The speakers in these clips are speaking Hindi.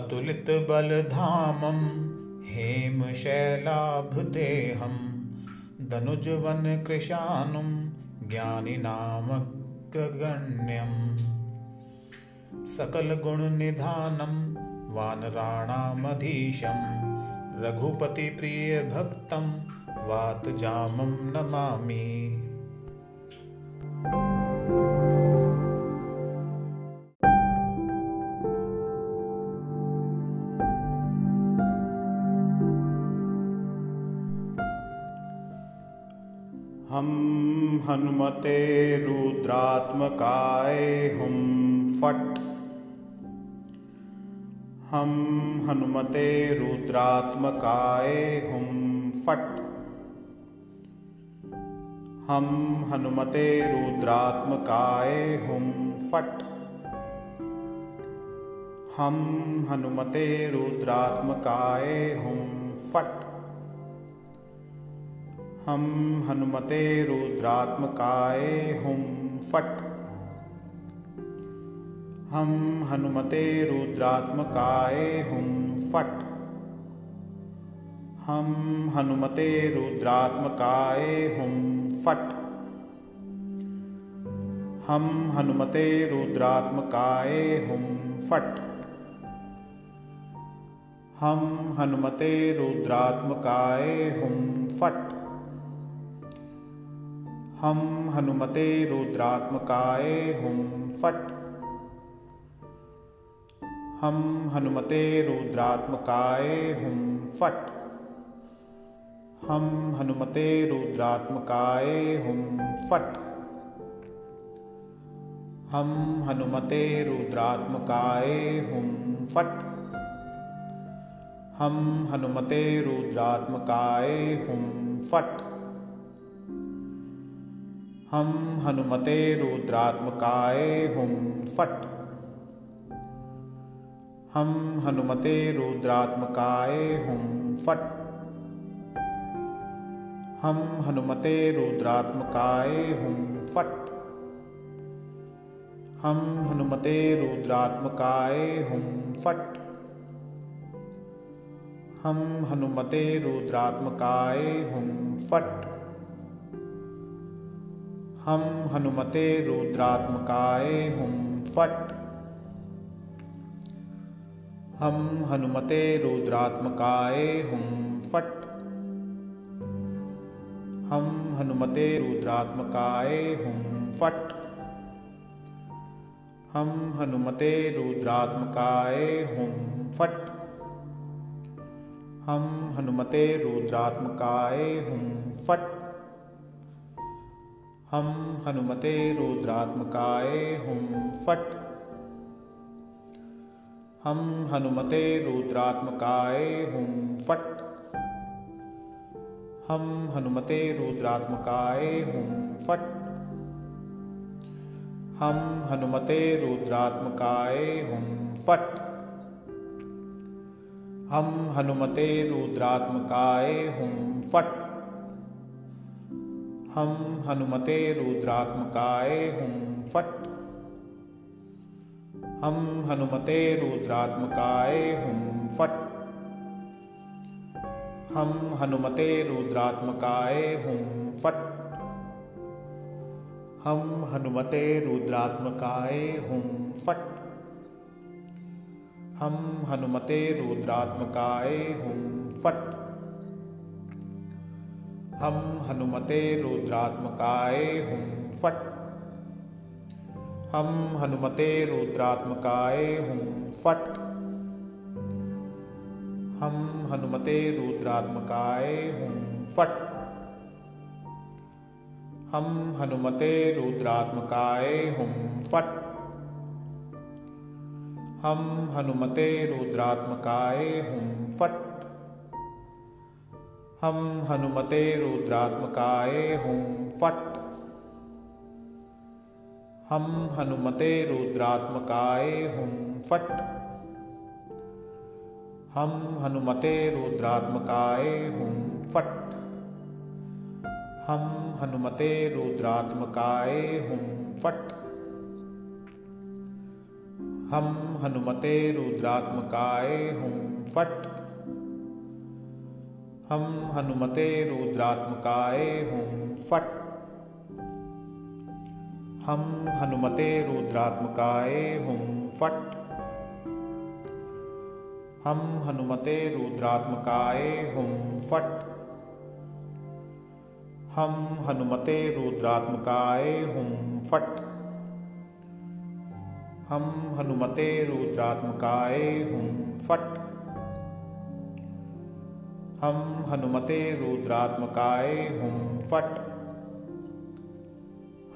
अतुलितबलधामं हेम शैलाभदेहं धनुज ज्ञानिनामग्रगण्यम् सकलगुणनिधानं वानराणामधीशं रघुपतिप्रियभक्तं वातजामं नमामि। हम हनुमते रुद्रात्मकाय हुम फट। हम हनुमते रुद्रात्मकाय हुम फट। हम हनुमते रुद्रात्मकाय हुम फट। हम हनुमते रुद्रात्मकाय हुम फट। हम हनुमते रुद्रात्मकाय हुम फट। हम हनुमते रुद्रात्मकाय हुम फट। हम हनुमते रुद्रात्मकाय हुम फट। हम हनुमते रुद्रात्मकाय हुम फट। हम हनुमते रुद्रात्मकाय हुम फट। हम हनुमते रुद्रात्मकाय हुम फट। हम हनुमते रुद्रात्मकाय हुम फट। हम हनुमते रुद्रात्मकाय हुम फट। हम हनुमते रुद्रात्मकाय हुम फट। हम हनुमते रुद्रात्मकाय हुम फट। हम हनुमते रुद्रात्मकाय हुम फट। हम हनुमते रुद्रात्मकाय हुम फट। हम हनुमते रुद्रात्मकाय हुम फट। हम हनुमते रुद्रात्मकाय हुम फट। हम हनुमते रुद्रात्मकाय हुम फट। हम हनुमते रुद्रात्मकाय हुम फट। हम हनुमते रुद्रात्मकाय हुम फट। हम हनुमते रुद्रात्मकाय हुम फट। हम हनुमते रुद्रात्मकाय हुम फट। हम हनुमते रुद्रात्मकाय हुम फट। हम हनुमते रुद्रात्मकाय हुम फट। हम हनुमते रुद्रात्मकाय हुम फट। हम हनुमते रुद्रात्मकाय हुम फट। हम हनुमते रुद्रात्मकाय हुम फट। हम हनुमते रुद्रात्मकाय हुम फट। हम हनुमते रुद्रात्मकाय हुम फट। हम हनुमते रुद्रात्मकाय हुम फट। हम हनुमते रुद्रात्मकाय हुम फट। हम हनुमते रुद्रात्मकाय हुम फट। हम हनुमते रुद्रात्मकाय हुम फट। हम हनुमते रुद्रात्मकाय हुम फट। हम हनुमते रुद्रात्मकाय हुम फट। हम हनुमते रुद्रात्मकाय हुम फट। हम हनुमते रुद्रात्मकाय हुम फट। हम हनुमते रुद्रात्मकाय हुम फट। हम हनुमते रुद्रात्मकाय हुम फट। हम हनुमते रुद्रात्मकाय हुम फट। हम हनुमते रुद्रात्मकाय हुम फट। हम हनुमते रुद्रात्मकाय हुम फट। हम हनुमते रुद्रात्मकाय हुं, फट। हम हनुमते रुद्रात्मकाय हुं। फट। हम हनुमते रुद्रात्मकाय हुं। फट। हम हनुमते रुद्रात्मकाय हुं। फट। हम हनुमते रुद्रात्मकाय हुं। फट। हम हनुमते रुद्रात्मकाय हुं। फट। हम हनुमते रुद्रात्मकाय हुं फट।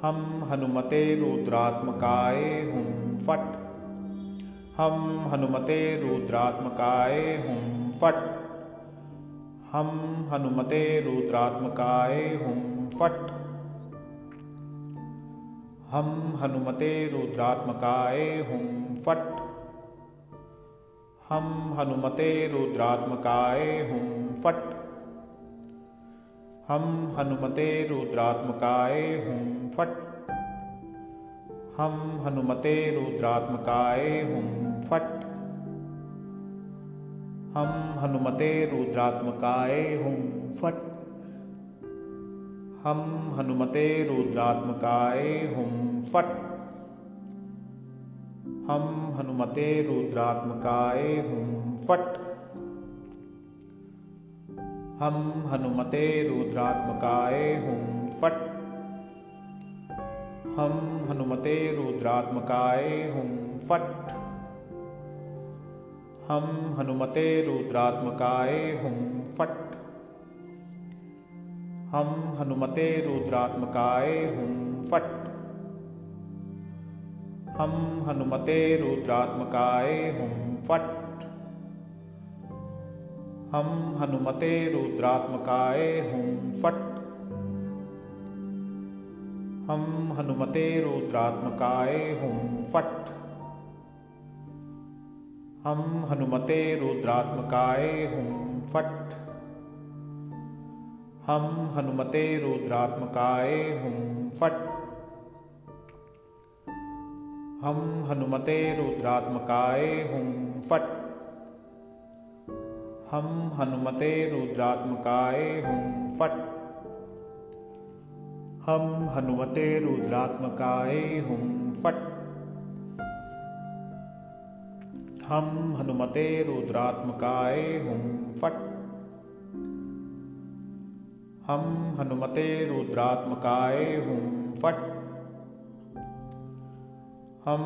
हम हनुमते रुद्रात्मकाय फट। हम हनुमते रुद्रात्मकाय हुं फट। हम हनुमते रुद्रात्मकाय हुं फट। हम हनुमते रुद्रात्मकाय हुं फट हम हनुमते रुद्रात्मकाय हुं फट। हम हनुमते रुद्रात्मकाय हुं फट। हम हनुमते रुद्रात्मकाय हुं फट। हम हनुमते रुद्रात्मकाय हुं फट। हम हनुमते रुद्रात्मकाय हुं फट। हम हनुमते रुद्रात्मकाय हुं, फट। हम हनुमते रुद्रात्मकाय हुं, फट। हम हनुमते रुद्रात्मकाय हुं, फट। हम हनुमते रुद्रात्मकाय हुं, फट। हम हनुमते रुद्रात्मकाय हुं, फट। हम हनुमते रुद्रात्मकाय हुं फट। हम हनुमते रुद्रात्मकाय हुं फट। हम हनुमते रुद्रात्मकाय हुं फट। हम हनुमते रुद्रात्मकाय हुं फट। हम हनुमते रुद्रात्मकाय हुं फट। हम हनुमते रुद्रात्मकाय हुं, फट। हम हनुमते रुद्रात्मकाय हुं, फट। हम हनुमते रुद्रात्मकाय हुं, फट। हम हनुमते रुद्रात्मकाय हुं, फट। हम हनुमते रुद्रात्मकाय हुं, फट। हम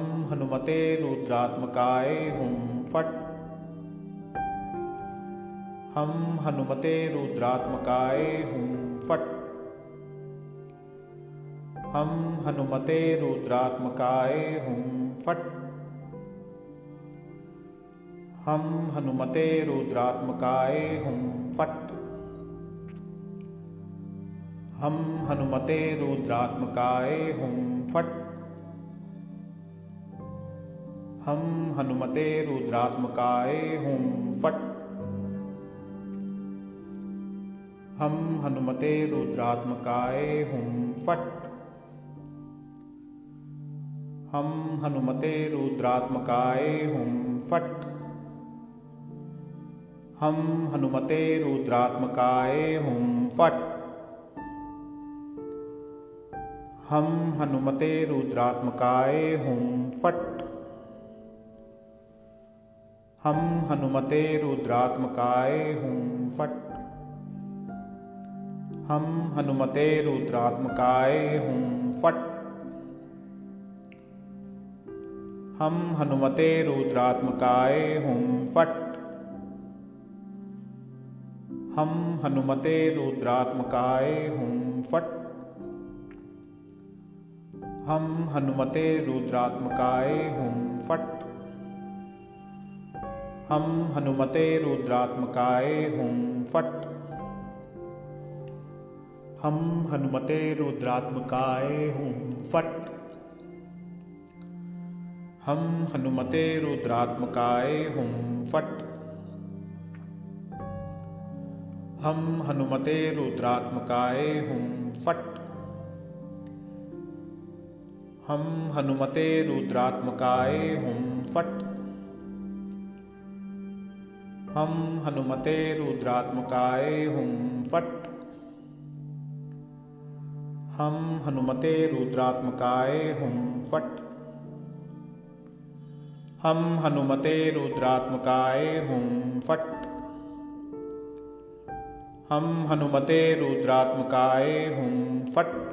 हनुमते रुद्रात्मकाय हुं फट हम हनुमते रुद्रात्मकाय हुं, फट। हम हनुमते रुद्रात्मकाय हुं, फट। हम हनुमते रुद्रात्मकाय हुं, फट। हम हनुमते रुद्रात्मकाय हुं, फट। हम हनुमते रुद्रात्मकाय हुं, फट। हम हनुमते रुद्रात्मकाय हुं फट। हम हनुमते रुद्रात्मकाय हुं फट। हम हनुमते रुद्रात्मकाय हुं फट। हम हनुमते रुद्रात्मकाय हुं फट। हम हनुमते रुद्रात्मकाय हुं फट। हम हनुमते रुद्रात्मकाय हुं फट। हम हनुमते रुद्रात्मकाय हुं फट। हम हनुमते रुद्रात्मकाय हुं फट। हम हनुमते रुद्रात्मकाय हुं फट। हम हनुमते रुद्रात्मकाय हुं फट। हम हनुमते रुद्रात्मकाय हुम फट। हम हनुमते रुद्रात्मकाय हुम फट। हम हनुमते रुद्रात्मकाय हुम फट। हम हनुमते रुद्रात्मकाय हुम फट।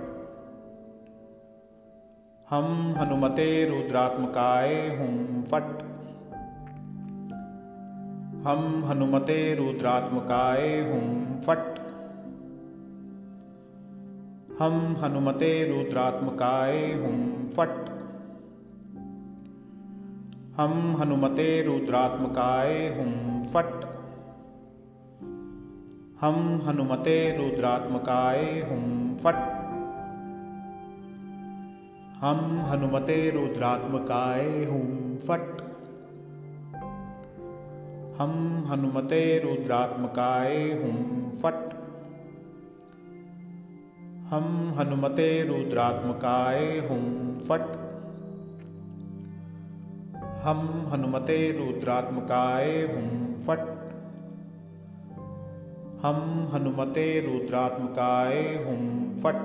हम हनुमते रुद्रात्मकाय हुम फट। हम हनुमते रुद्रात्मकाय हुम फट। हम हनुमते रुद्रात्मकाय हुम फट। हम हनुमते रुद्रात्मकाय हुम फट। हम हनुमते रुद्रात्मकाय हुम फट। हम हनुमते रुद्रात्मकाय हुम फट। हम हनुमते रुद्रात्मकाय हुम फट। हम हनुमते रुद्रात्मकाय हुम फट। हम हनुमते रुद्रात्मकाय हुम फट। हम हनुमते रुद्रात्मकाय हुम फट।